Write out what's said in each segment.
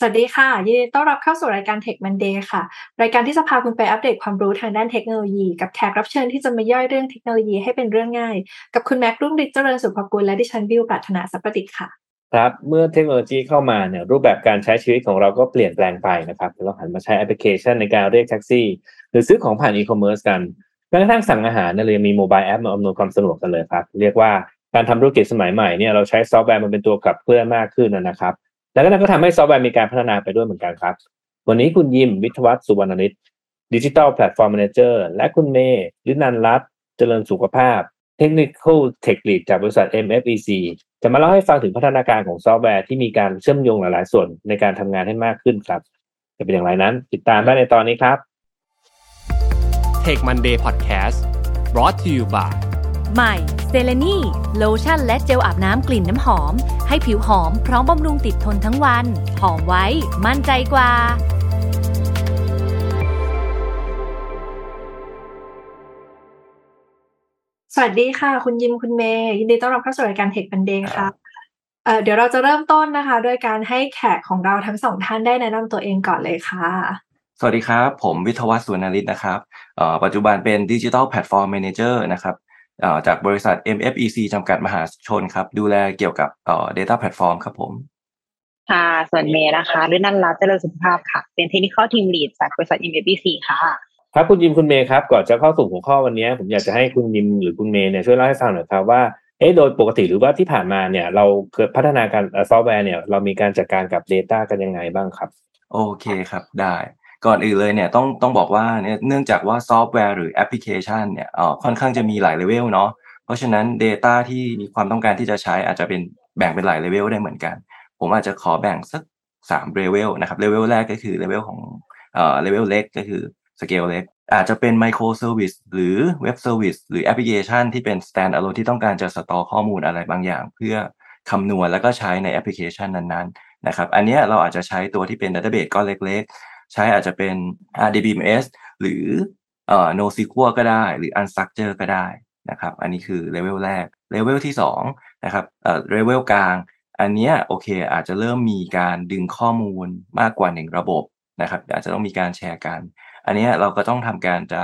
สวัสดีค่ะ ยินดีต้อนรับเข้าสู่รายการ Tech Monday ค่ะ รายการที่จะพาคุณไปอัปเดตความรู้ทางด้านเทคโนโลยี กับแขกรับเชิญที่จะมาย่อยเรื่องเทคโนโลยีให้เป็นเรื่องง่าย กับคุณแม็กรุ่งฤทธิ์เจริญสุภกุลและดิฉันบิวปรัชนาสัพประดิษฐ์ค่ะ ครับเมื่อเทคโนโลยีเข้ามาเนี่ยรูปแบบการใช้ชีวิตของเราก็เปลี่ยนแปลงไปนะครับเราหันมาใช้แอปพลิเคชันในการเรียกแท็กซี่ หรือซื้อของผ่านอีคอมเมิร์ซกันแม้กระทั่งสั่งอาหารเนี่ยเรายังมี mobile app มาอำนวยความสะดวกกันเลยครับเรียกว่าการทำธุรกิจสมัยใหม่เนี่ยเราใช้ซอฟต์แวร์มันเป็นตัวขับเคลื่อนมากขึ้นนะครับ แล้วก็นั่นก็ทำให้ซอฟต์แวร์มีการพัฒนาไปด้วยเหมือนกันครับ วันนี้คุณยิมวิทวัฒสุวรรณนิต Digital Platform Manager และคุณเมย์ลินันรัตเจริญสุขภาพ Technical Team Lead จากบริษัท MFEC จะมาเล่าให้ฟังถึงพัฒนาการของซอฟต์แวร์ที่มีการเชื่อมโยงหลาย ๆ ส่วนในการทำงานให้มากขึ้นครับ จะเป็นอย่างไรนั้น ติดตามได้ในตอนนี้ครับ Tech Monday Podcast brought to you by ใหม่เซเลนีโลชั่นและเจลอาบน้ำกลิ่นน้ำหอม ให้ผิวหอมพร้อมบำรุงติดทนทั้งวัน หอมไว้มั่นใจกว่า สวัสดีค่ะ คุณยิมคุณเมย์ยินดีต้อนรับเข้าสู่รายการ Tech Monday ค่ะเอ่อเดี๋ยวเราจะเริ่มต้นนะคะ ด้วยการให้แขกของเราทั้งสองท่านได้แนะนำตัวเองก่อนเลยค่ะสวัสดีครับ ผมวิทวัฒน์สุวรรณฤทธิ์นะครับเอ่อปัจจุบันเป็น Digital Platform Manager นะครับเอ่อ จากบริษัท MFEC จำกัดมหาชนครับ ดูแลเกี่ยวกับเอ่อ data platform ครับผม ค่ะ ส่วนเมย์นะคะด้วยนันรัตน์เจริญสุขภาพค่ะ เป็น Technical Team Lead จากบริษัท MFEC ค่ะ ครับคุณยิมคุณเมย์ครับ ก่อนจะเข้าสู่หัวข้อวันนี้ผมอยากจะให้คุณยิมหรือคุณเมย์เนี่ยช่วยเล่าให้ฟังหน่อยครับว่าเอ๊ะโดยปกติหรือว่าที่ผ่านมาเนี่ย เราเกิดพัฒนาการซอฟต์แวร์เนี่ยเรามีการจัดการกับ Data กันยังไงบ้างครับ โอเคครับได้ ก่อนอื่นเลยเนี่ยต้องต้องบอกว่าเนี่ยเนื่องจากว่าซอฟต์แวร์หรือแอปพลิเคชันเนี่ยเอ่อค่อนข้างจะมีหลายเลเวลเนาะเพราะฉะนั้น Data ที่มีความต้องการที่จะใช้อาจจะเป็นแบ่งเป็นหลายเลเวลได้เหมือนกัน ผมอาจจะขอแบ่งสักสามเลเวลนะครับเลเวลแรกก็คือเลเวลของเอ่อเลเวลเล็กก็คือสเกลเล็กอาจจะเป็น microservice หรือ web service หรือแอปพลิเคชันที่เป็น stand alone ที่ต้องการจะ store ข้อมูลอะไรบางอย่าง เพื่อคำนวณแล้วก็ใช้ในแอปพลิเคชันนั้นๆนะครับอันนี้เราอาจจะใช้ตัวที่เป็น Database ก้อนเล็ก ใช้อาจจะเป็น RDBMS หรือเอ่อ NoSQL ก็ได้ หรือ Unstructured ก็ได้นะครับ อันนี้คือเลเวลแรกเลเวลที่2นะครับเอ่อเลเวลกลาง อันเนี้ยโอเค อาจจะเริ่มมีการดึงข้อมูลมากกว่าหนึ่งระบบนะครับ อาจจะต้องมีการแชร์กัน อันนี้เราก็ต้องทำการจะ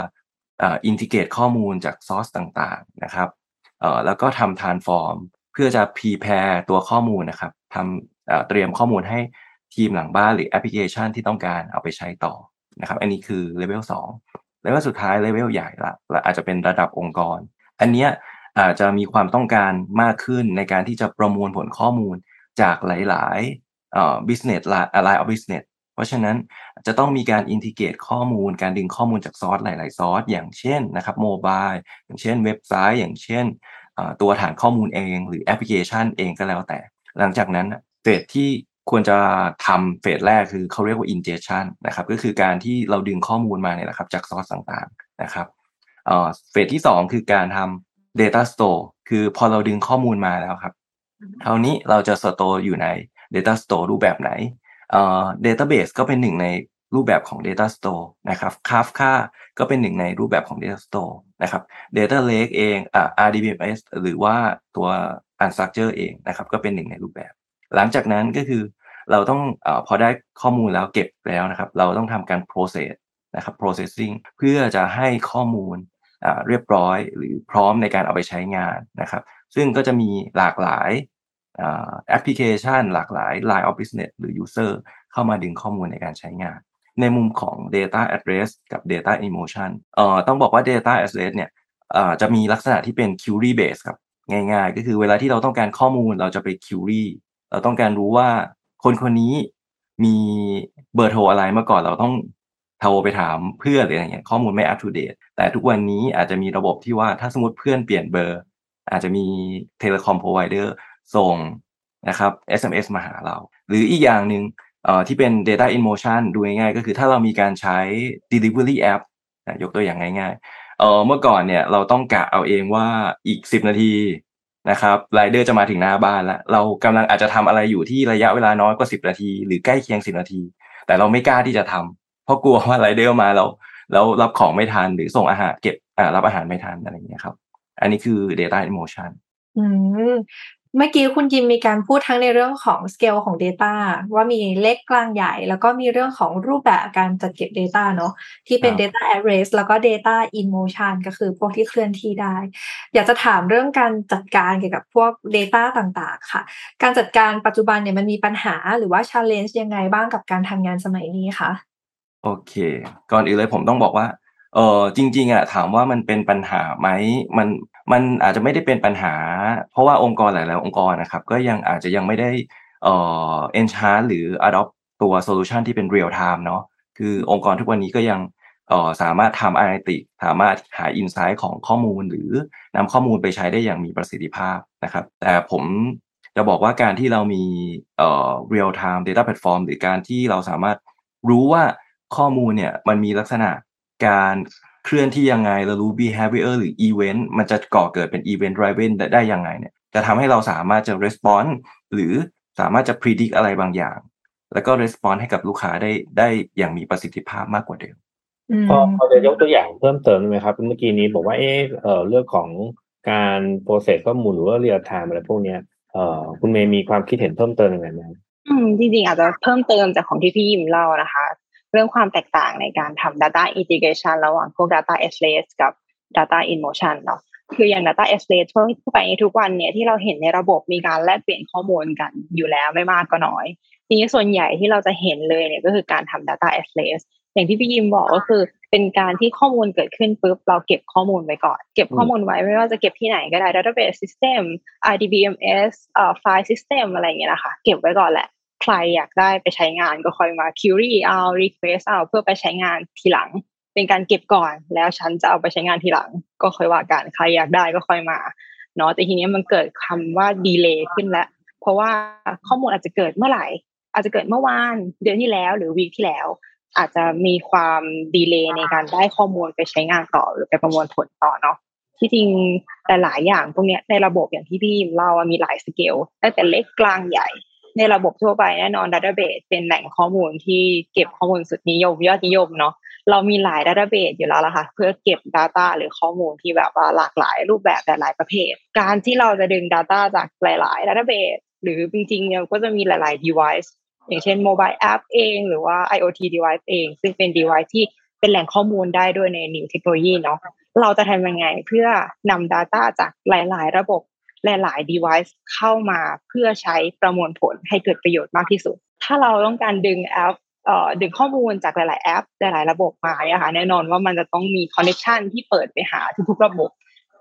integrate ข้อมูลจาก source ต่างๆนะครับแล้วก็ทำ transform เพื่อจะ prepare ตัวข้อมูลนะครับทำเอ่อเตรียมข้อมูลให้ ทีมหลังบ้านหรือแอปพลิเคชันที่ต้องการเอาไปใช้ต่อนะครับ อันนี้คือเลเวล2เลเวลสุดท้ายเลเวลใหญ่ละและอาจจะเป็นระดับองค์กร อันเนี้ยอาจจะมีความต้องการมากขึ้นในการที่จะประมวลผลข้อมูลจากหลายๆเอ่อ business line of business เพราะฉะนั้นจะต้องมีการ integrate ข้อมูล การดึงข้อมูลจากซอสหลาย ๆ ซอส อย่างเช่นนะครับ mobileอย่างเช่นเว็บไซต์ อย่างเช่นตัวฐานข้อมูลเอง หรือแอปพลิเคชันเองก็แล้วแต่ หลังจากนั้นเฟสที่ ควรจะทำเฟสแรกคือเขาเรียกว่า ingestion นะครับก็คือการที่เราดึงข้อมูลมาเนี่ยนะครับจากซอสต่างๆนะครับเฟสที่ 2 คือการทำ data store คือพอเราดึงข้อมูลมาแล้วครับคราวนี้เราจะ store อยู่ใน data store รูปแบบไหนเอ่อ database ก็เป็นหนึ่งในรูปแบบของ data store นะครับ Kafka ก็เป็นหนึ่งในรูปแบบของ data store นะครับ data lake เองอ่า RDBMS หรือว่าตัว unstructured เองนะครับ ก็เป็นหนึ่งในรูปแบบ หลังจากนั้นก็คือเราต้องอพอได้ข้อมูลแล้วเก็บแล้วนะครับ เราต้องทำการ process นะครับ processing เพื่อจะให้ข้อมูลเรียบร้อยหรือพร้อมในการเอาไปใช้งานนะครับ ซึ่งก็จะมีหลากหลายแอปพลิเคชัน หลากหลาย Line of Business หรือ User เข้ามาดึงข้อมูลในการใช้งาน ในมุมของ Data Address กับ Data Emotion เอ่อต้องบอกว่า Data Address เนี่ยจะมีลักษณะที่เป็น Query Base ครับง่ายๆ ก็คือเวลาที่เราต้องการข้อมูลเราจะไป Query เราต้องการรู้ว่าคนคนนี้มีเบอร์โทรอะไรเมื่อก่อนเราต้องโทรไปถามเพื่อนหรืออะไรเงี้ยข้อมูลไม่ up to date แต่ทุกวันนี้อาจจะมีระบบที่ว่าถ้าสมมติเพื่อนเปลี่ยนเบอร์ อาจจะมีเทเลคอมพรอไวเดอร์ส่งนะครับ SMS มาหาเรา หรืออีกอย่างหนึ่งที่เป็น data in motion ดูง่ายๆก็คือถ้าเรามีการใช้ delivery app นะยกตัวอย่างง่ายๆเเมื่อก่อนเนี่ยเราต้องกะเอาเองว่าอีก 10 นาที นะครับไรเดอร์จะมาถึงหน้าบ้านแล้วเรากำลังอาจจะทำอะไรอยู่ที่ระยะเวลาน้อยกว่าสิบนาที หรือใกล้เคียงสิบนาที แต่เราไม่กล้าที่จะทำเพราะกลัวว่าไรเดอร์มาแล้วแล้วรับของไม่ทันหรือส่งอาหารเก็บอ่ารับอาหารไม่ทันอะไรอย่างเงี้ยครับ อันนี้คือ data Emotion อืม เมื่อกี้คุณยิมมีการพูดทั้งในเรื่องของสเกลของ Data ว่ามีเล็กกลางใหญ่ แล้วก็มีเรื่องของรูปแบบการจัดเก็บ Data เนาะที่เป็นครับ Data at rest แล้วก็ Data in motion ก็คือพวกที่เคลื่อนที่ได้ อยากจะถามเรื่องการจัดการเกี่ยวกับพวก Data ต่างๆ ค่ะ การจัดการปัจจุบันเนี่ยมันมีปัญหาหรือว่า challenge ยังไงบ้างกับการทำงานสมัยนี้คะโอเค ก่อนอื่นเลยผมต้องบอกว่าเออจริงๆอะถามว่ามันเป็นปัญหาไหมมัน มันอาจจะไม่ได้เป็นปัญหา เพราะว่าองค์กรหลาย ๆ องค์กรนะครับ ก็ยังอาจจะยังไม่ได้เอ่อ enchant หรือ adopt ตัว solution ที่เป็น real time เนาะคือองค์กรทุกวันนี้ก็ยังเอ่อสามารถทำ analytic สามารถหา insight ของข้อมูลหรือนำข้อมูลไปใช้ได้อย่างมีประสิทธิภาพนะครับ แต่ผมจะบอกว่าการที่เรามีเอ่อ real time data platform หรือการที่เราสามารถรู้ว่าข้อมูลเนี่ยมันมีลักษณะการ เคลื่อนที่ยังไงเรารู้ behavior หรือ event มันจะก่อเกิดเป็น event driven ได้ได้ยังไงเนี่ยจะทำให้เราสามารถจะ respond หรือสามารถจะ predict อะไรบางอย่าง แล้วก็ respond ให้กับลูกค้าได้ได้อย่างมีประสิทธิภาพมากกว่าเดิมอืมพอพอจะยกตัวอย่างเพิ่มเติมได้ไหมครับเมื่อกี้นี้บอกว่าเออเอ่อเรื่องของการโปรเซสข้อมูลหรือว่าเรียลไทม์อะไรพวกเนี้ยเอ่อคุณเมย์มีความคิดเห็นเพิ่มเติมยังไงไหมครับอืมจริงๆอาจจะเพิ่มเติมจากของที่พี่ยิมเล่านะคะ เรื่องความแตกต่างในการทำ data integration ระหว่างพวก data a s l a y กับ data in motion เนาะคืออย่าง data a s l a y ทั่วไปทุกวันเนี่ยที่เราเห็นในระบบมีการแลกเปลี่ยนข้อมูลกันอยู่แล้วไม่มากก็น้อยทีนี้ส่วนใหญ่ที่เราจะเห็นเลยเนี่ยก็คือการทำ data a s l a y อย่างที่พี่ยิมบอกก็คือเป็นการที่ข้อมูลเกิดขึ้นปุ๊บเราเก็บข้อมูลไว้ก่อน เก็บข้อมูลไว้ไม่ว่าจะเก็บที่ไหนก็ได้ database system RDBMS เอ่อ file system อะไรเงี้ยนะคะ เก็บไว้ก่อนแหละ ใครอยากได้ไปใช้งานก็ค่อยมา query เอา request เอาเพื่อไปใช้งานทีหลัง เป็นการเก็บก่อน แล้วฉันจะเอาไปใช้งานทีหลัง ก็ค่อยว่ากันใครอยากได้ก็ค่อยมาเนาะแต่ทีนี้มันเกิดคำว่า delay ขึ้นแล้ว เพราะว่าข้อมูลอาจจะเกิดเมื่อไหร่ อาจจะเกิดเมื่อวานเดือนที่แล้วหรือวีคที่แล้ว อาจจะมีความดีเลย์ในการได้ข้อมูลไปใช้งานต่อหรือไปประมวลผลต่อเนาะที่จริงแต่หลายอย่างพวกนี้ในระบบอย่างที่พี่เล่าอะมีหลายสเกลตั้งแต่เล็กกลางใหญ่ ในระบบทั่วไปแน่นอน Database เป็นแหล่งข้อมูลที่เก็บข้อมูลสุดนิยม ยอดนิยมเนาะเรามีหลาย Database อยู่แล้วล่ะค่ะเพื่อเก็บ Data หรือข้อมูลที่แบบว่าหลากหลายรูปแบบหลายประเภท การที่เราจะดึง Data จากหลายๆ Database หรือจริงๆเนี่ยก็จะมีหลายๆ device อย่างเช่น mobile app เองหรือว่า IoT device เอง ซึ่งเป็น device ที่เป็นแหล่งข้อมูลได้ด้วยใน new เทคโนโลยีเนาะเราจะทำยังไงเพื่อนำ Data จากหลาย ๆ ระบบ หลายๆ device เข้ามาเพื่อใช้ประมวลผลให้เกิดประโยชน์มากที่สุด ถ้าเราต้องการดึงแอปดึงข้อมูลจากหลาย ๆ แอป หลาย ๆ ระบบมาเนี่ยค่ะแน่นอนว่ามันจะต้องมี connection ที่เปิดไปหาทุก ๆ ระบบ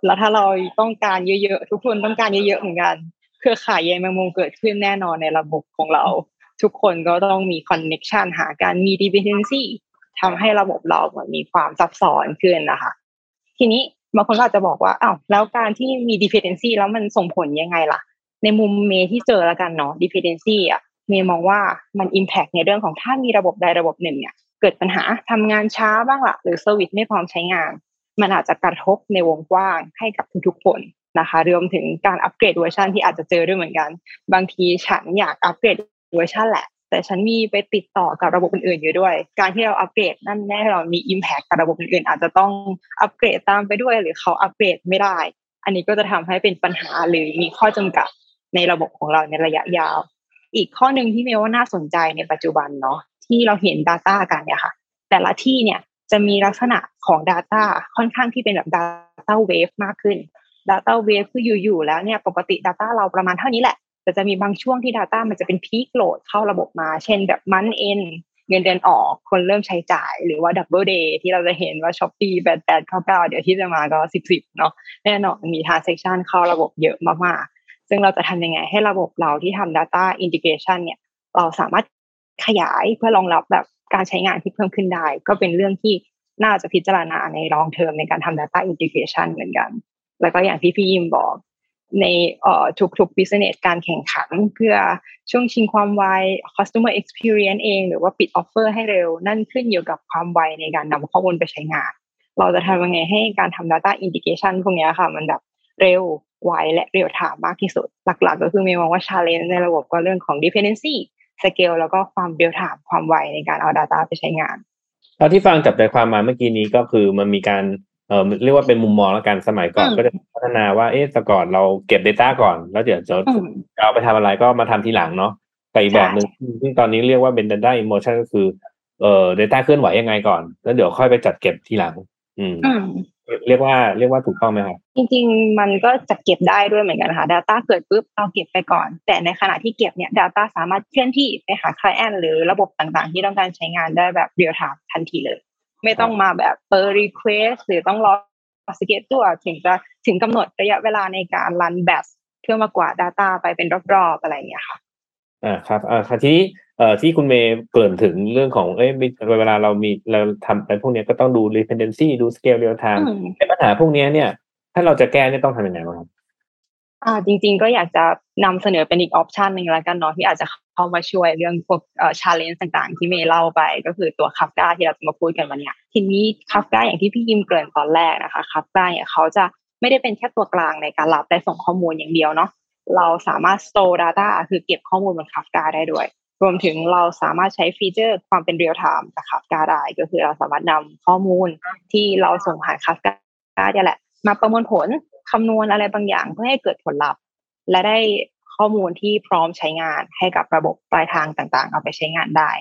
แล้วถ้าเราต้องการเยอะ ๆ ทุกคนต้องการเยอะ ๆ เหมือนกัน เครือข่ายใยแมงมุมเกิดขึ้นแน่นอนในระบบของเรา ทุกคนก็ต้องมี connection หาการมี dependency ทำให้ระบบเราเหมือนมีความซับซ้อนขึ้นนะคะ ทีนี้ บางคนก็อาจจะบอกว่าอ้าวแล้วการที่มี dependency แล้วมันส่งผลยังไงล่ะ ในมุมเมที่เจอแล้วกันเนาะ dependency อะเมย์มองว่ามัน impact ในเรื่องของถ้ามีระบบใดระบบหนึ่งเนี่ยเกิดปัญหาทำงานช้าบ้างละหรือ service ไม่พร้อมใช้งาน มันอาจจะกระทบในวงกว้างให้กับทุกๆคนนะคะรวมถึงการอัปเกรดเวอร์ชันที่อาจจะเจอด้วยเหมือนกัน บางทีฉันอยากอัปเกรดเวอร์ชันแหละ แต่ฉันมีไปติดต่อกับระบบอื่นๆอยู่ด้วย การที่เราอัปเกรดนั่นแน่นอนมี impact กับระบบอื่นๆ อาจจะต้องอัปเกรดตามไปด้วย หรือเขาอัปเกรดไม่ได้ อันนี้ก็จะทำให้เป็นปัญหาหรือมีข้อจำกัดในระบบของเราในระยะยาว อีกข้อหนึ่งที่เมย์ว่าน่าสนใจในปัจจุบันเนาะที่เราเห็น Data กันเนี่ยค่ะ แต่ละที่เนี่ยจะมีลักษณะของ Data ค่อนข้างที่เป็นแบบ Data Wave มากขึ้น Data Wave คืออยู่ๆแล้วเนี่ยปกติ Data เราประมาณเท่านี้แหละ แต่จะมีบางช่วงที่ Data มันจะเป็นพีคโหลดเข้าระบบมา เช่นแบบมันเอ็นเงินเดือนออกคนเริ่มใช้จ่ายหรือว่า Double Day ที่เราจะเห็นว่า s h อ p e e แปดแปดเก้าเก้าเดี๋ยวที่จะมาก็สิบสิบเนาะแน่นอนมี transaction เข้าระบบเยอะมากๆ ซึ่งเราจะทำยังไงให้ระบบเราที่ทำ Data Integration เนี่ย เราสามารถขยายเพื่อรองรับแบบการใช้งานที่เพิ่มขึ้นได้ ก็เป็นเรื่องที่น่าจะพิจารณาใน long term ในการทำ data integration เหมือนกัน แล้วก็อย่างที่พี่ยิมบอก ในทุกๆ business การแข่งขัน เพื่อช่วงชิงความไว customer experience เอง หรือว่าปิด offer ให้เร็ว นั่นขึ้นอยู่กับความไวในการนำข้อมูลไปใช้งาน เราจะทำยังไงให้การทำ data integration พวกนี้ค่ะ มันแบบเร็วไวและเรียลไทม์มากที่สุด หลักๆ ก็คือเมย์มองว่า challenge ในระบบก็เรื่องของ dependency สเกลแล้วก็ความเรียลไทม์ความไวในการเอา Data ไปใช้งานเท่าที่ฟังจับใจความมาเมื่อกี้นี้ก็คือมันมีการ เออเรียกว่าเป็นมุมมองแล้วกันสมัยก่อนอืมก็จะพัฒนาว่าเอ๊ะแต่ก่อนเราเก็บ Data ก่อน แล้วเดี๋ยวจะอืมจะเอาไปทำอะไรก็มาทำทีหลังเนาะแต่อีกแบบหนึ่งซึ่งตอนนี้เรียกว่าเป็น Data in Motion ก็คือเอ่อ Data เคลื่อนไหวยังไงก่อน แล้วเดี๋ยวค่อยไปจัดเก็บทีหลัง อืมอืมเรียกว่าเรียกว่าถูกต้องไหมครับจริง ๆ มันก็จะเก็บได้ด้วยเหมือนกันนะคะ Data เกิดปุ๊บเราเก็บไปก่อน แต่ในขณะที่เก็บเนี่ย Data สามารถเคลื่อนที่ไปหา Client หรือระบบต่างๆ ที่ต้องการใช้งานได้แบบ real time ทันทีเลย ไม่ต้องมาแบบเปิด request หรือต้องรอ schedule ถึงจะถึงกำหนดระยะเวลาในการ run batch เพื่อมากวาด Data ไปเป็นรอบๆอะไรอย่างเงี้ยค่ะอ่าครับอ่าครับทีนี้เอ่อที่คุณเมย์เกริ่นถึงเรื่องของเอ้ยมีเวลาเรามีเราทำอะไรพวกเนี้ยก็ต้องดู dependency ดู scale real time อืมไอ้ปัญหาพวกเนี้ยเนี่ย ถ้าเราจะแก้เนี่ยต้องทำยังไงบ้างครับ อ่าจริง ๆ ก็อยากจะนำเสนอเป็นอีก option หนึ่งแล้วกันเนาะที่อาจจะเข้ามาช่วยเรื่องพวกเอ่อ challenge ต่างๆ ที่เมย์เล่าไป ก็คือตัวคัฟก้าที่เราจะมาพูดกันวันนี้ทีนี้คัฟก้าอย่างที่พี่ยิมเกริ่นตอนแรกนะคะคัฟก้าเนี่ยเขาจะไม่ได้เป็นแค่ตัวกลางในการรับและส่งข้อมูลอย่างเดียวเนาะเราสามารถ store data คือเก็บข้อมูลบนคัฟกาได้ด้วย รวมถึงเราสามารถใช้ฟีเจอร์ความเป็นเรียลไทม์จากคัฟกาได้ ก็คือเราสามารถนำข้อมูลที่เราส่งผ่านคัฟกาเนี่ยแหละ มาประมวลผล คำนวณอะไรบางอย่างเพื่อให้เกิดผลลัพธ์ และได้ข้อมูลที่พร้อมใช้งานให้กับระบบปลายทางต่างๆ เอาไปใช้งานได้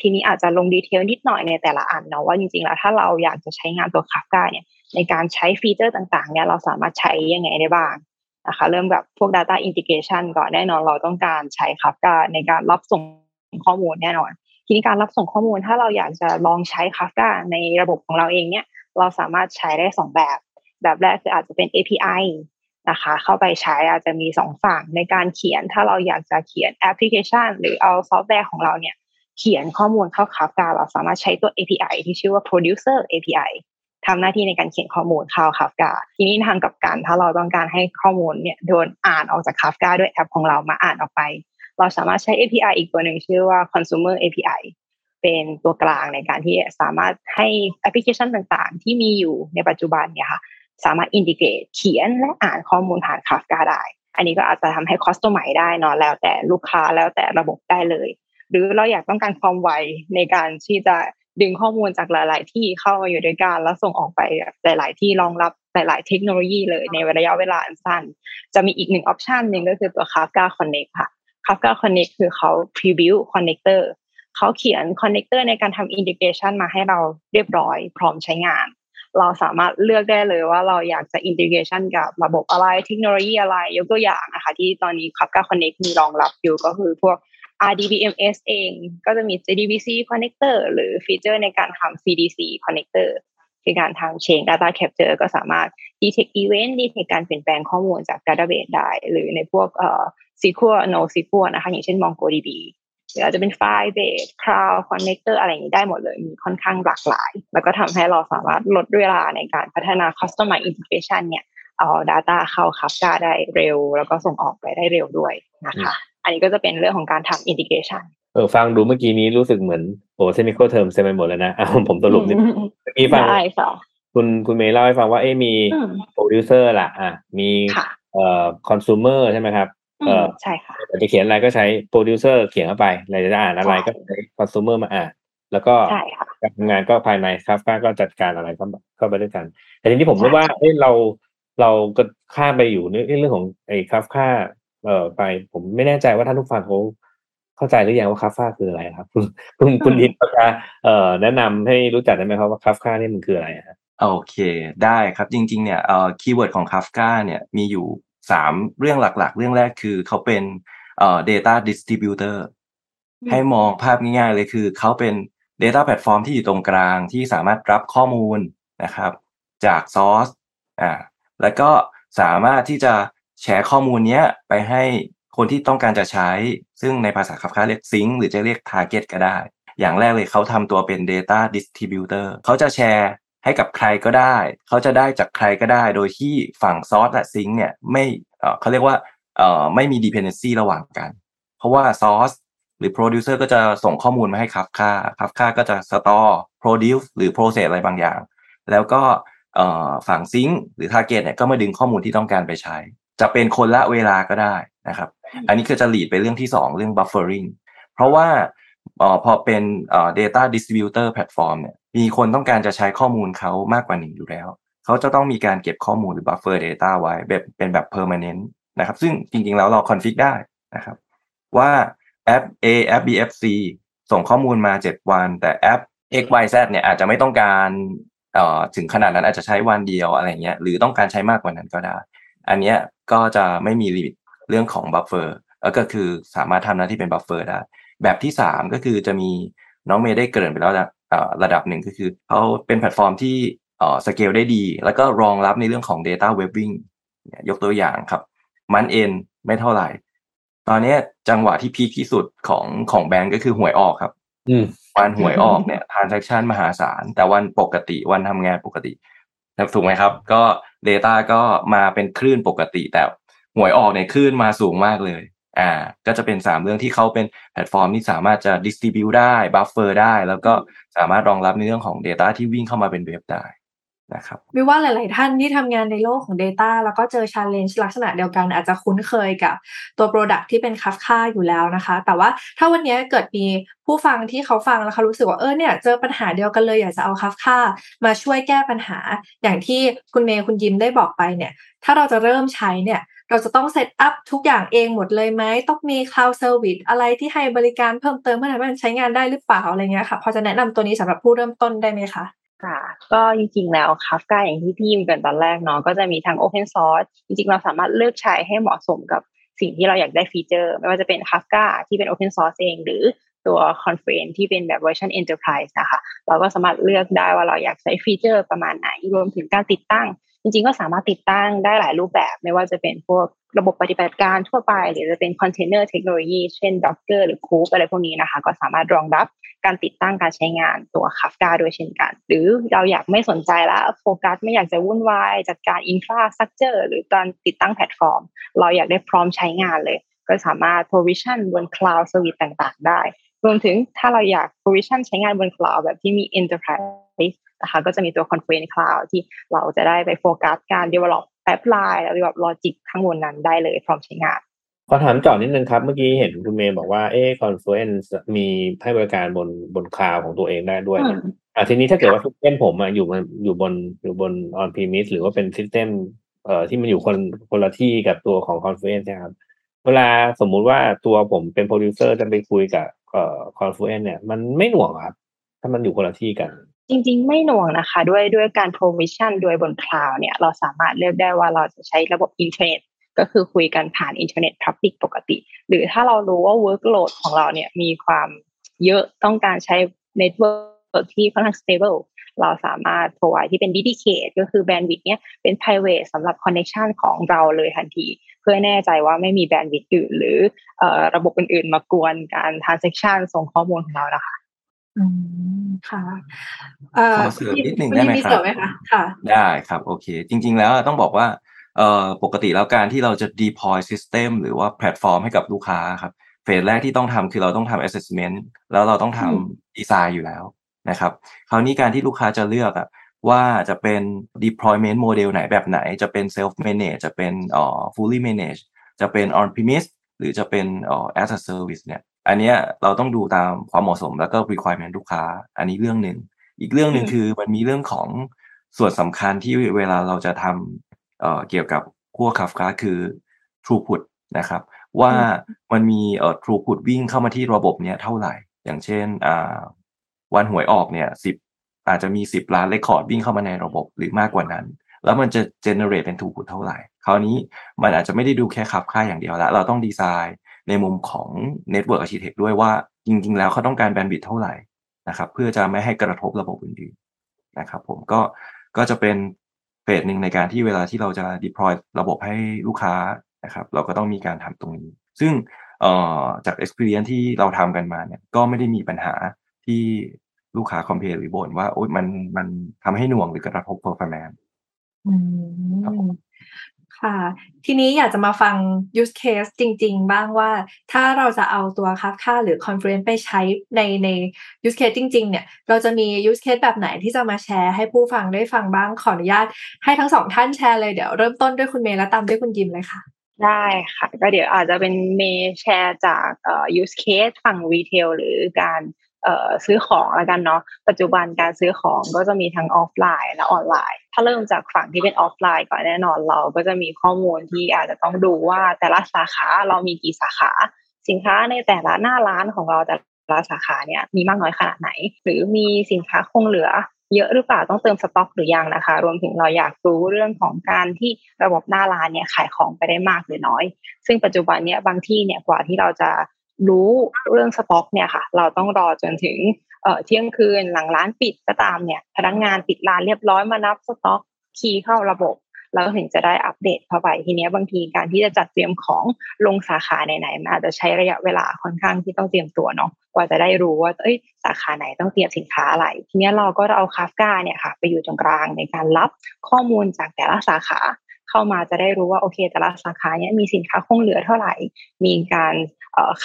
ทีนี้อาจจะลง detail นิดหน่อยในแต่ละอันเนาะว่าจริงๆแล้วถ้าเราอยากจะใช้งานตัว Kafka เนี่ยในการใช้ฟีเจอร์ต่างๆเนี่ยเราสามารถใช้ยังไงได้บ้างนะคะเริ่มแบบพวก Data Integration ก่อนแน่นอนเราต้องการใช้ Kafka ในการรับส่งข้อมูลแน่นอน ทีนี้การรับส่งข้อมูลถ้าเราอยากจะลองใช้ Kafka ในระบบของเราเองเนี่ยเราสามารถใช้ได้สองแบบ แบบแรกคืออาจจะเป็น API นะคะ เข้าไปใช้อาจจะมีสองฝั่งในการเขียน ถ้าเราอยากจะเขียนแอปพลิเคชัน หรือเอาซอฟต์แวร์ของเราเนี่ยเขียนข้อมูลเข้า Kafka เราสามารถใช้ตัว API ที่ชื่อว่า producer API ทำหน้าที่ในการเขียนข้อมูลเข้า Kafka ทีนี้ทางกับกันถ้าเราต้องการให้ข้อมูลเนี่ยโดนอ่านออกจาก Kafka ด้วยแอปของเรามาอ่านออกไป เราสามารถใช้ API อีกตัวหนึ่งชื่อว่า consumer API เป็นตัวกลางในการที่สามารถให้แอปพลิเคชันต่างๆ ที่มีอยู่ในปัจจุบันเนี่ยค่ะ สามารถอินทิเกรตเขียนและอ่านข้อมูลผ่าน Kafka ได้ อันนี้ก็อาจจะทำให้คอสตอมไมได้เนอะแล้วแต่ลูกค้าแล้วแต่ระบบได้เลย หรือเราอยากต้องการความไวในการที่จะดึงข้อมูลจากหลาย ๆ ที่เข้ามาอยู่ด้วยกันแล้วส่งออกไปหลาย ๆ ที่รองรับหลาย ๆ เทคโนโลยีเลยในระยะเวลาอันสั้น จะมีอีกหนึ่งออปชันหนึ่งก็คือตัว Kafka Connect ค่ะ Kafka Connect คือเขา preview connector เขาเขียน connector ในการทำ integration มาให้เราเรียบร้อย พร้อมใช้งาน เราสามารถเลือกได้เลยว่าเราอยากจะ integration กับระบบอะไรเทคโนโลยีอะไร ยกตัวอย่างนะคะที่ตอนนี้ Kafka Connect มีรองรับอยู่ก็คือพวก RDBMS เองก็จะมี JDBC connector หรือฟีเจอร์ในการทำ CDC connector คือการทำ chain data capture ก็สามารถ detect event detect การเปลี่ยนแปลงข้อมูลจาก database ได้ หรือในพวกเอ่อ SQL NoSQL นะคะ อย่างเช่น MongoDB หรืออาจจะเป็นไฟล์เบส cloud connector อะไรอย่างนี้ได้หมดเลย มีค่อนข้างหลากหลาย แล้วก็ทำให้เราสามารถลดเวลาในการพัฒนา customer integration เนี่ยเอา data เข้า Kafka ได้เร็ว แล้วก็ส่งออกไปได้เร็วด้วยนะคะ อันนี้ก็จะเป็นเรื่องของการทำ integration เออฟังดูเมื่อกี้นี้รู้สึกเหมือนโอ้ technical term เต็มไปหมดเลยนะอะผมสรุปนิดเมื่อกี้ฟังได้ค่ะคุณคุณเมย์เล่าให้ฟังว่าเอ้มีอืมโปรดิวเซอร์ล่ะอะมีค่ะเอ่อคอน sumer ใช่ไหมครับอื เอ่มอใช่ค่ะจะเขียนอะไรก็ใช้โปรดิวเซอร์เขียนเข้าไปอะไรจะอ่านอะไรใช่ก็ใช้ consumer มาอ่านแล้วก็ใช่ค่ะการทำงานก็ภายในครับก็จัดการอะไรก็เข้าไปด้วยกัน แต่ทีนี้ผมใช่ว่าเอ้เราเราก็ข้ามไปอยู่ในเรื่องของไอ้คาฟค่าเอ่อไปผมไม่แน่ใจว่าท่านผู้ฟังเขาเข้าใจหรือยังว่าคาฟค่าคืออะไรครับ คุณคุณคุณดินจะเอ่อแนะนำให้รู้จักได้ไหมครับว่าคาฟค่านี่มันคืออะไรฮะโอเค ได้ครับจริง ๆ เนี่ยเอ่อ keyword ของ Kafka เนี่ยมีอยู่ สามเรื่องหลักๆ เรื่องแรกคือเขาเป็นเอ่อ data distributor อืมให้มองภาพง่ายๆเลยคือเขาเป็น data platform ที่อยู่ตรงกลางที่สามารถรับข้อมูลนะครับ จาก source อ่าแล้วก็สามารถที่จะแชร์ข้อมูลเนี้ยไปให้คนที่ต้องการจะใช้ ซึ่งในภาษา Kafka เรียก sync หรือจะเรียก target ก็ได้ อย่างแรกเลยเขาทำตัวเป็น data distributor เขาจะแชร์ ให้กับใครก็ได้ เขาจะได้จากใครก็ได้ โดยที่ฝั่ง source และ sync เนี่ยไม่เขาเรียกว่าไม่มี dependency ระหว่างกัน เพราะว่า source หรือ producer ก็จะส่งข้อมูลมาให้ Kafka Kafka ก็จะ store produce หรือ process อะไรบางอย่าง แล้วก็ฝั่ง sync หรือ target เนี่ยก็มาดึงข้อมูลที่ต้องการไปใช้ จะเป็นคนละเวลาก็ได้นะครับ อันนี้คือจะ lead ไปเรื่องที่สองเรื่อง buffering เพราะว่า ออพอเป็นเอ่อ data distributor platform เนี่ยมีคนต้องการจะใช้ข้อมูลเขามากกว่าหนึ่งอยู่แล้ว เขาจะต้องมีการเก็บข้อมูลหรือ buffer data ไว้แบบเป็นแบบ permanent นะครับ ซึ่งจริงๆ แล้วเรา config ได้นะครับ ว่าแอป A แอป B แอป C ส่งข้อมูลมา 7 วัน แต่แอป X Y Z เนี่ยอาจจะไม่ต้องการเอ่อถึงขนาดนั้นอาจจะใช้วันเดียวอะไรเงี้ยหรือต้องการใช้มากกว่านั้นก็ได้ อันเนี้ยก็จะไม่มี limit เรื่องของ buffer แล้วก็คือสามารถทำหน้าที่เป็น buffer ได้ แบบที่3ก็คือจะมีน้องเมย์ได้เกริ่นไปแล้วนะระดับหนึ่งก็คือเขาเป็นแพลตฟอร์มที่สเกลได้ดี แล้วก็รองรับในเรื่องของ Data Waving ยกตัวอย่างครับ month end ไม่เท่าไหร่ ตอนนี้จังหวะที่ peak ที่สุดของของแบงก์ก็คือหวยออกครับวันหวยออกเนี่ย transaction มหาศาล แต่วันปกติวันทำงานปกติถูกไหมครับ ก็ Data ก็มาเป็นคลื่นปกติแต่หวยออกเนี่ยคลื่นมาสูงมากเลย อ่าก็จะเป็นสามเรื่องที่เขาเป็นแพลตฟอร์มที่สามารถจะ distribute ได้ buffer ได้ แล้วก็สามารถรองรับในเรื่องของ Data ที่วิ่งเข้ามาเป็น wave ได้นะครับวิว่าหลาย ๆ ท่านที่ทำงานในโลกของ Data แล้วก็เจอ Challenge ลักษณะเดียวกัน อาจจะคุ้นเคยกับตัว Product ที่เป็น Kafka อยู่แล้วนะคะ แต่ว่าถ้าวันนี้เกิดมีผู้ฟังที่เขาฟังแล้วเขารู้สึกว่าเออเนี่ยเจอปัญหาเดียวกันเลยอยากจะเอา Kafka มาช่วยแก้ปัญหา อย่างที่คุณเมย์คุณยิมได้บอกไปเนี่ย ถ้าเราจะเริ่มใช้เนี่ย เราจะต้องเซตอัพทุกอย่างเองหมดเลยไหมต้องมี cloud service อะไรที่ให้บริการเพิ่มเติมเพื่อให้มันใช้งานได้หรือเปล่าอะไรเงี้ยค่ะ พอจะแนะนำตัวนี้สำหรับผู้เริ่มต้นได้ไหมคะค่ะก็จริงๆแล้ว Kafka อย่างที่พี่ยิมเกริ่นตอนแรกเนาะก็จะมีทั้ง Open Source จริงๆ เราสามารถเลือกใช้ให้เหมาะสมกับสิ่งที่เราอยากได้ฟีเจอร์ ไม่ว่าจะเป็น Kafka ที่เป็น Open Source เอง หรือตัว Confluent ที่เป็นแบบเวอร์ชัน Enterprise นะคะ เราก็สามารถเลือกได้ว่าเราอยากใช้ฟีเจอร์ประมาณไหน รวมถึงการติดตั้ง จริงๆก็สามารถติดตั้งได้หลายรูปแบบ ไม่ว่าจะเป็นพวกระบบปฏิบัติการทั่วไป หรือจะเป็น container technology เช่น Docker หรือ Kube อะไรพวกนี้นะคะ ก็สามารถรองรับการติดตั้งการใช้งานตัว Kafka ด้วยเช่นกัน หรือเราอยากไม่สนใจแล้วโฟกัสไม่อยากจะวุ่นวาย จัดการ infrastructure หรือการติดตั้งแพลตฟอร์ม เราอยากได้พร้อมใช้งานเลย ก็สามารถ provision บน cloud service ต่างๆ ได้ รวมถึงถ้าเราอยาก provision ใช้งานบน cloud แบบที่มี enterprise นะคะก็จะมีตัว Confluent Cloud ที่เราจะได้ไปโฟกัสการ develop pipeline หรือแบบ logic ข้างบนนั้นได้เลยพร้อมใช้งานขอถามต่อนิดนึงครับ เมื่อกี้เห็นคุณเมย์บอกว่าเอ๊ Confluent มีให้บริการบนบน cloud ของตัวเองได้ด้วยอะทีนี้ถ้าเกิดว่า system ผมอะอยู่อยู่บนอยู่บน on-premise หรือว่าเป็น system เอ่อที่มันอยู่คนคนละที่กับตัวของ Confluent นะครับ เวลาสมมุติว่าตัวผมเป็นโปรดิวเซอร์จะไปคุยกับเอ่อ Confluent เนี่ยมันไม่หน่วงครับ ถ้ามันอยู่คนละที่กัน จริงๆ ไม่หน่วงนะคะ ด้วยด้วยการ provision โดยบน cloud เนี่ยเราสามารถเลือกได้ว่าเราจะใช้ระบบอินเทอร์เน็ตก็คือคุยกันผ่านอินเทอร์เน็ต public ปกติ หรือถ้าเรารู้ว่า workload ของเราเนี่ยมีความเยอะต้องการใช้ network ที่ค่อนข้าง stable เราสามารถ provide ที่เป็น dedicate ก็คือ bandwidth เนี่ยเป็น private สำหรับ connection ของเราเลยทันที เพื่อแน่ใจว่าไม่มี bandwidth อื่น หรือระบบอื่นๆ มากวนการ transaction ส่งข้อมูลของเรานะคะ อืมค่ะขอเสริมนิดหนึ่งได้ไหมครับค่ะ ได้ครับ โอเค จริง ๆ แล้วต้องบอกว่าเอ่อปกติแล้วการที่เราจะ deploy system หรือว่าแพลตฟอร์มให้กับลูกค้าครับเฟสแรกที่ต้องทำคือเราต้องทำ assessment แล้วเราต้องทำดีไซน์อยู่แล้วนะครับ คราวนี้การที่ลูกค้าจะเลือกอะว่าจะเป็น deployment model ไหนแบบไหน จะเป็น self manage จะเป็นเอ่อ fully manage จะเป็น on premise หรือจะเป็นเอ่อ as a service เนี่ย อันเนี้ยเราต้องดูตามความเหมาะสมแล้วก็ requirement ลูกค้า อันนี้เรื่องหนึ่ง อีกเรื่องหนึ่งคือมันมีเรื่องของส่วนสำคัญที่เวลาเราจะทำเกี่ยวกับพวกคาฟกาคือ throughput นะครับ ว่ามันมีเอ่อ throughput วิ่งเข้ามาที่ระบบเนี้ยเท่าไหร่ อย่างเช่นอ่าวันหวยออกเนี่ยสิบอาจจะมีสิบล้านเรคคอร์ดวิ่งเข้ามาในระบบหรือมากกว่านั้น แล้วมันจะ generate เป็น throughput เท่าไหร่ คราวนี้มันอาจจะไม่ได้ดูแค่ขับค่าอย่างเดียวแล้วเราต้องดีไซน์ ในมุมของ network architect ด้วยว่าจริง ๆ แล้วเขาต้องการแบนด์วิดเท่าไหร่นะครับ เพื่อจะไม่ให้กระทบระบบอื่นๆนะครับ ผมก็ก็จะเป็นเฟสหนึ่งในการที่เวลาที่เราจะ deploy ระบบให้ลูกค้านะครับ เราก็ต้องมีการทำตรงนี้ ซึ่งจาก experience ที่เราทำกันมาเนี่ยก็ไม่ได้มีปัญหาที่ลูกค้าคอมเพลหรือบ่นว่าโอ๊ยมันมันทำให้หน่วงหรือกระทบ performance ค่ ค่ะ ทีนี้อยากจะมาฟัง use case จริง ๆ บ้างว่า ถ้าเราจะเอาตัว Kafka หรือ Confluent ไปใช้ในใน use case จริง ๆ เนี่ย เราจะมี use case แบบไหนที่จะมาแชร์ให้ผู้ฟังได้ฟังบ้างขออนุญาต ให้ทั้งสองท่านแชร์เลยเดี๋ยวเริ่มต้นด้วยคุณเมย์และตามด้วยคุณยิมเลยค่ะ ได้ค่ะ ก็เดี๋ยวอาจจะเป็นเมย์แชร์จาก use case ฝั่ง retail หรือการ ซื้อของแล้วกันเนาะปัจจุบันการซื้อของก็จะมีทั้งออฟไลน์และออนไลน์ ถ้าเริ่มจากฝั่งที่เป็นออฟไลน์ก่อนแน่นอนเราก็จะมีข้อมูลที่อาจจะต้องดูว่าแต่ละสาขาเรามีกี่สาขา สินค้าในแต่ละหน้าร้านของเราแต่ละสาขาเนี่ยมีมากน้อยขนาดไหน หรือมีสินค้าคงเหลือเยอะหรือเปล่าต้องเติมสต็อกหรือยังนะคะ รวมถึงเราอยากรู้เรื่องของการที่ระบบหน้าร้านเนี่ยขายของไปได้มากหรือน้อย ซึ่งปัจจุบันเนี่ยบางที่เนี่ยกว่าที่เราจะ รู้เรื่องสต็อกเนี่ยค่ะ เราต้องรอจนถึงเอ่อเที่ยงคืนหลังร้านปิดก็ตามเนี่ย พนักงานปิดร้านเรียบร้อยมานับสต็อกคีย์เข้าระบบแล้วถึงจะได้อัปเดตเข้าไปทีนี้บางทีการที่จะจัดเตรียมของลงสาขาไหนๆมันอาจจะใช้ระยะเวลาค่อนข้างที่ต้องเตรียมตัวเนาะกว่าจะได้รู้ว่าเอ้ยสาขาไหนต้องเตรียมสินค้าอะไร ทีนี้เราก็เอาคาฟกาเนี่ยค่ะ ไปอยู่ตรงกลางในการรับข้อมูลจากแต่ละสาขา เข้ามาจะได้รู้ว่าโอเค แต่ละสาขาเนี่ยมีสินค้าคงเหลือเท่าไหร่ มีการ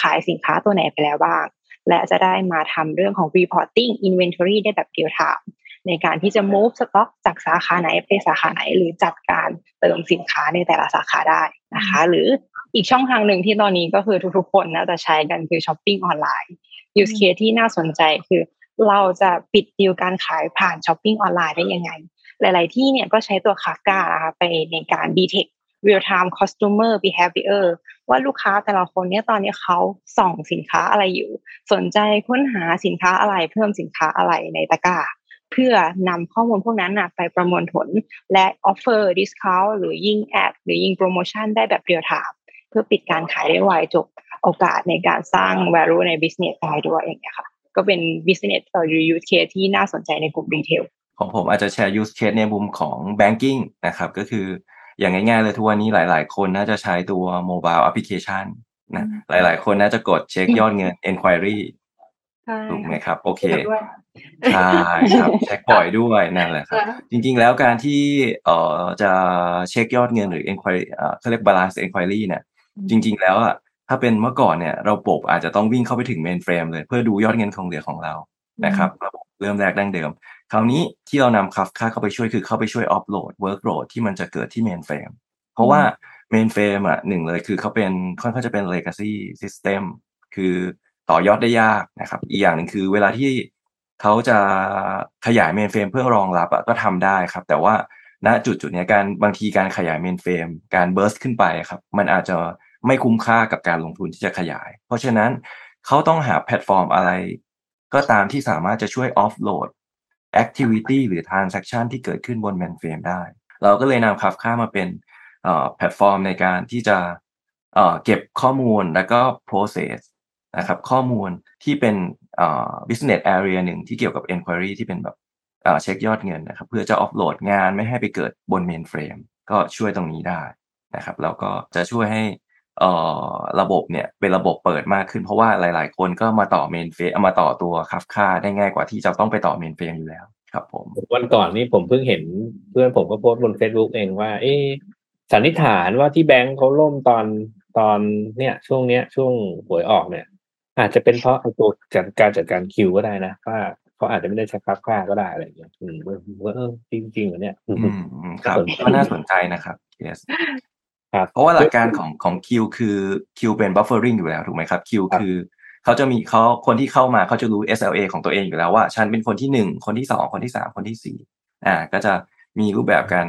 ขายสินค้าตัวไหนไปแล้วบ้าง และจะได้มาทำเรื่องของ reporting inventory ได้แบบ real time ในการที่จะ move stock จากสาขาไหนไปสาขาไหน หรือจัดการเติมสินค้าในแต่ละสาขาได้นะคะ หรืออีกช่องทางหนึ่งที่ตอนนี้ก็คือทุกๆคนน่าจะใช้กันคือช้อปปิ้งออนไลน์ use case ที่น่าสนใจคือเราจะปิดดีลการขายผ่านช้อปปิ้งออนไลน์ได้ยังไง หลาย ๆ ที่เนี่ยก็ใช้ตัวคาฟกานะคะไปในการ detect real time customer behavior ว่าลูกค้าแต่ละคนเนี่ยตอนนี้เขาส่องสินค้าอะไรอยู่ สนใจค้นหาสินค้าอะไรเพิ่มสินค้าอะไรในตะกร้าเพื่อนำข้อมูลพวกนั้นนะไปประมวลผลและ offer discount หรือยิงแอดหรือยิงโปรโมชั่นได้แบบ real time เพื่อปิดการขายได้ไวจบโอกาสในการสร้าง value ใน business ได้ด้วยอย่างเงี้ยค่ะ ก็เป็น business หรือ use case ที่น่าสนใจในกลุ่มรีเทล ของผมอาจจะแชร์ use case ในมุมของ banking นะครับ ก็คืออย่างง่ายๆเลยทุกวันนี้หลาย ๆ คนน่าจะใช้ตัว mobile application นะหลาย ๆ คนน่าจะกดเช็คยอดเงิน enquiry ถูกไหมครับ โอเคใช่ครับเช็คบ่อยด้วยนั่นแหละครับ จริง ๆ แล้วการที่เอ่อจะเช็คยอดเงินหรือ enquiry เอ่อเขาเรียก balance enquiry เนี่ยจริง ๆ แล้วอะถ้าเป็นเมื่อก่อนเนี่ยระบบอาจจะต้องวิ่งเข้าไปถึง mainframe เลย เพื่อดูยอดเงินคงเหลือของเรานะครับ ระบบเริ่มแรกดั้งเดิม คราวนี้ที่เรานำ Kafka เข้าไปช่วยคือเข้าไปช่วย offload workload ที่มันจะเกิดที่ mainframe เพราะว่า mainframe อะหนึ่งเลยคือเขาเป็นค่อนข้างจะเป็น legacy system คือต่อยอดได้ยากนะครับอีกอย่างหนึ่งคือเวลาที่เขาจะขยาย mainframe เพื่อรองรับก็ทำได้ครับ แต่ว่าณจุดจุดนี้การบางทีการขยาย mainframe การ burst ขึ้นไปครับมันอาจจะไม่คุ้มค่ากับการลงทุนที่จะขยาย เพราะฉะนั้นเขาต้องหาแพลตฟอร์มอะไร ก็ตามที่สามารถจะช่วย offload activity หรือ transaction ที่เกิดขึ้นบน mainframe ได้ เราก็เลยนำ Kafka มาเป็นแพลตฟอร์มในการที่จะเก็บข้อมูลแล้วก็ process นะครับข้อมูลที่เป็น business area หนึ่งที่เกี่ยวกับ enquiry ที่เป็นแบบเช็คยอดเงินนะครับ เพื่อจะ offload งานไม่ให้ไปเกิดบน mainframe ก็ช่วยตรงนี้ได้นะครับแล้วก็จะช่วยให้ ระบบเนี่ยเป็นระบบเปิดมากขึ้น เพราะว่าหลาย ๆ คนก็มาต่อ mainframe มาต่อตัว Kafka ได้ง่ายกว่าที่จะต้องไปต่อ mainframe อยู่แล้วครับผมวันก่อนนี่ผมเพิ่งเห็นเพื่อนผมก็โพสต์บน Facebook เองว่า เอ๊สันนิษฐานว่าที่แบงค์เขาล่มตอนตอนเนี่ยช่วงเนี้ย ช่วงหวยออกเนี่ย อาจจะเป็นเพราะไอ้ตัวจัดการจัดการคิวก็ได้นะว่าเขาอาจจะไม่ได้ใช้คับค่าก็ได้อะไรอย่างเงี้ยอืมว่าเออจริงจริงเหรอเนี่ยอืมครับก็น่าสนใจนะครับ yes ครับ เพราะว่าหลักการของของคิวคือคิวเป็น buffering อยู่แล้วถูกไหมครับคิวคือเขาจะมีเขาคนที่เข้ามาเขาจะรู้ SLA ของตัวเองอยู่แล้วว่า ฉันเป็นคนที่หนึ่งคนที่สองคนที่สามคนที่สี่อ่า ก็จะมีรูปแบบการ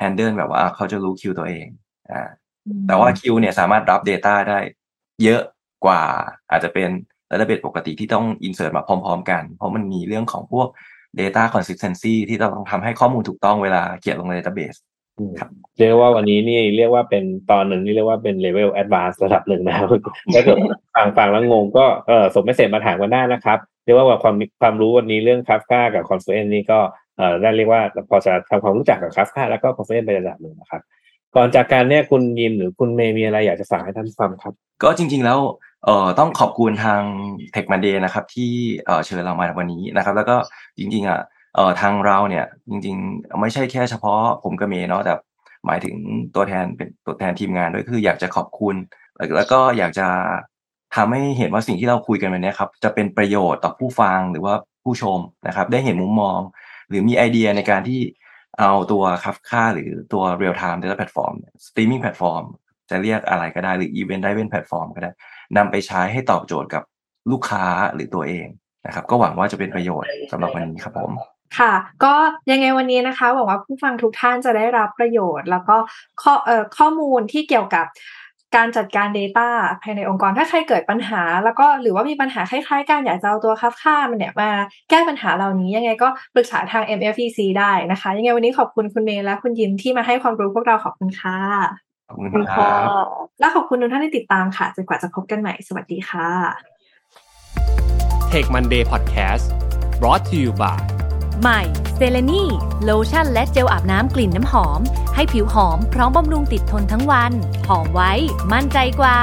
handle แบบว่าเขาจะรู้คิวตัวเองอ่าแต่ว่าคิวเนี่ยสามารถรับ Data ได้เยอะกว่าอาจจะเป็นระดับปกติที่ต้อง insert มาพร้อม ๆ กัน เพราะมันมีเรื่องของพวก data consistency ที่ต้องทำให้ข้อมูลถูกต้องเวลาเขียนลงใน database ครับ เรียกว่าวันนี้นี่เรียกว่าเป็นตอนหนึ่งนี่เรียกว่าเป็น level advance ระดับหนึ่งนะครับถ้าเกิดฟังฟังแล้วงงก็เออส่ง message มาถามกันได้นะครับ เรียกว่าความความรู้วันนี้เรื่องคาฟกากับ Confluent นี่ก็เออได้เรียกว่าพอจะทำความรู้จักกับคาฟกาแล้วก็ Confluent ไประดับหนึ่งนะครับ ก่อนจากกันเนี่ยคุณยิมหรือคุณเมย์มีอะไรอยากจะฝากให้ท่านฟังครับ ก็จริง ๆ แล้วเอ่อต้องขอบคุณทาง Tech Monday นะครับที่เอ่อเชิญเรามาวันนี้นะครับ แล้วก็จริงๆอะ เอ่อทางเราเนี่ยจริงๆ ไม่ใช่แค่เฉพาะผมกับเมย์เนาะแต่หมายถึงตัวแทนเป็นตัวแทนทีมงานด้วยคืออยากจะขอบคุณ แล้วก็อยากจะทำให้เห็นว่าสิ่งที่เราคุยกันวันนี้ครับจะเป็นประโยชน์ต่อผู้ฟังหรือว่าผู้ชมนะครับ ได้เห็นมุมมอง หรือมีไอเดียในการที่เอาตัวคัฟค่าหรือตัว real time data platform streaming platform จะเรียกอะไรก็ได้หรือ event driven platform ก็ได้นำไปใช้ให้ตอบโจทย์กับลูกค้าหรือตัวเองนะครับ ก็หวังว่าจะเป็นประโยชน์สำหรับวันนี้ครับผม ค่ะ ก็ยังไงวันนี้นะคะหวังว่าผู้ฟังทุกท่านจะได้รับประโยชน์ แล้วก็ข้อเอ่อข้อมูลที่เกี่ยวกับการจัดการ Data ภายในองค์กรถ้าใครเกิดปัญหา แล้วก็หรือว่ามีปัญหาคล้ายๆกันอยากจะเอาตัวคับค่ามันเนี่ยมาแก้ปัญหาเหล่านี้ยังไงก็ปรึกษาทาง MFEC ได้นะคะ ยังไงวันนี้ขอบคุณคุณเมย์และคุณยิมที่มาให้ความรู้พวกเราขอบคุณค่ะขอบคุณคุณคค่ะรับและขอบคุณทุกท่านที่ติดตามค่ะจนกว่าจะพบกันใหม่ สวัสดีค่ะ Take Monday Podcast brought to you by ใหม่เซเลนีโลชั่นและเจลอาบน้ำกลิ่นน้ำหอม ให้ผิวหอมพร้อมบำรุงติดทนทั้งวัน หอมไว้ มั่นใจกว่า